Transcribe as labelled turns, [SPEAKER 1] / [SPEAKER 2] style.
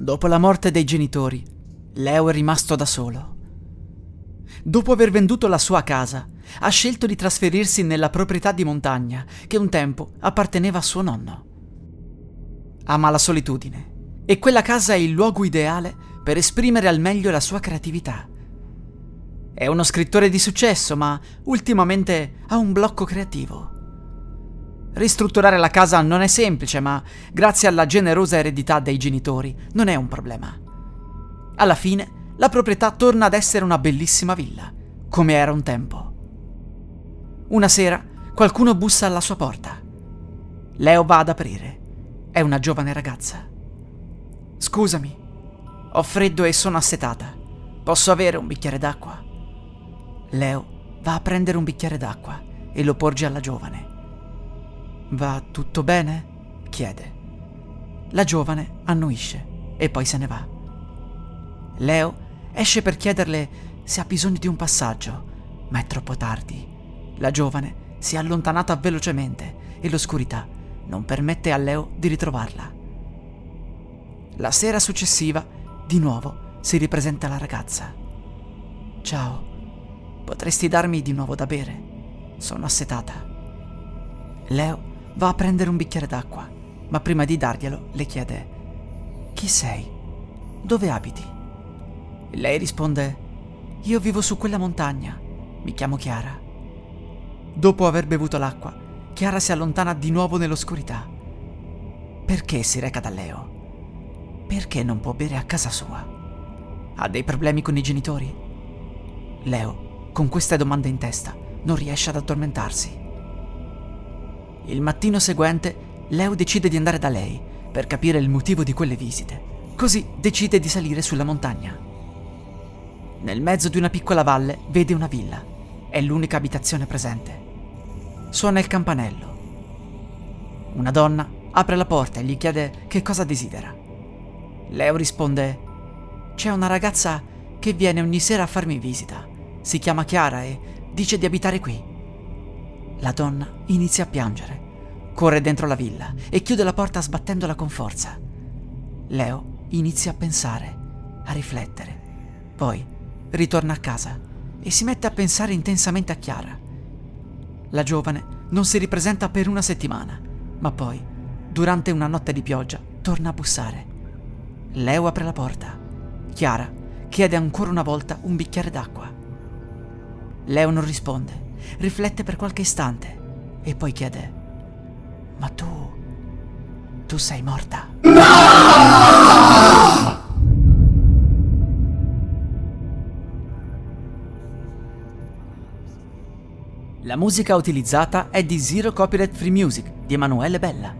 [SPEAKER 1] Dopo la morte dei genitori, Leo è rimasto da solo. Dopo aver venduto la sua casa, ha scelto di trasferirsi nella proprietà di montagna che un tempo apparteneva a suo nonno. Ama la solitudine e quella casa è il luogo ideale per esprimere al meglio la sua creatività. È uno scrittore di successo, ma ultimamente ha un blocco creativo. Ristrutturare la casa non è semplice, ma grazie alla generosa eredità dei genitori non è un problema. Alla fine, la proprietà torna ad essere una bellissima villa, come era un tempo. Una sera, qualcuno bussa alla sua porta. Leo va ad aprire. È una giovane ragazza. Scusami, ho freddo e sono assetata. Posso avere un bicchiere d'acqua? Leo va a prendere un bicchiere d'acqua e lo porge alla giovane. Va tutto bene? chiede. La giovane annuisce e poi se ne va. Leo esce per chiederle se ha bisogno di un passaggio, ma è troppo tardi. La giovane si è allontanata velocemente e l'oscurità non permette a Leo di ritrovarla. La sera successiva, di nuovo, si ripresenta la ragazza. Ciao, potresti darmi di nuovo da bere? Sono assetata. Leo va a prendere un bicchiere d'acqua, ma prima di darglielo le chiede Chi sei? Dove abiti? Lei risponde Io vivo su quella montagna, mi chiamo Chiara. Dopo aver bevuto l'acqua, Chiara si allontana di nuovo nell'oscurità. Perché si reca da Leo? Perché non può bere a casa sua? Ha dei problemi con i genitori? Leo, con queste domande in testa, non riesce ad addormentarsi. Il mattino seguente, Leo decide di andare da lei per capire il motivo di quelle visite. Così decide di salire sulla montagna. Nel mezzo di una piccola valle vede una villa. È l'unica abitazione presente. Suona il campanello. Una donna apre la porta e gli chiede che cosa desidera. Leo risponde: C'è una ragazza che viene ogni sera a farmi visita. Si chiama Chiara e dice di abitare qui. La donna inizia a piangere. Corre dentro la villa e chiude la porta sbattendola con forza. Leo inizia a pensare, a riflettere. Poi ritorna a casa e si mette a pensare intensamente a Chiara. La giovane non si ripresenta per una settimana, ma poi, durante una notte di pioggia, torna a bussare. Leo apre la porta. Chiara chiede ancora una volta un bicchiere d'acqua. Leo non risponde, riflette per qualche istante e poi chiede: Ma tu. tu sei morta? La musica utilizzata è di Zero Copyright Free Music di Emanuele Bella.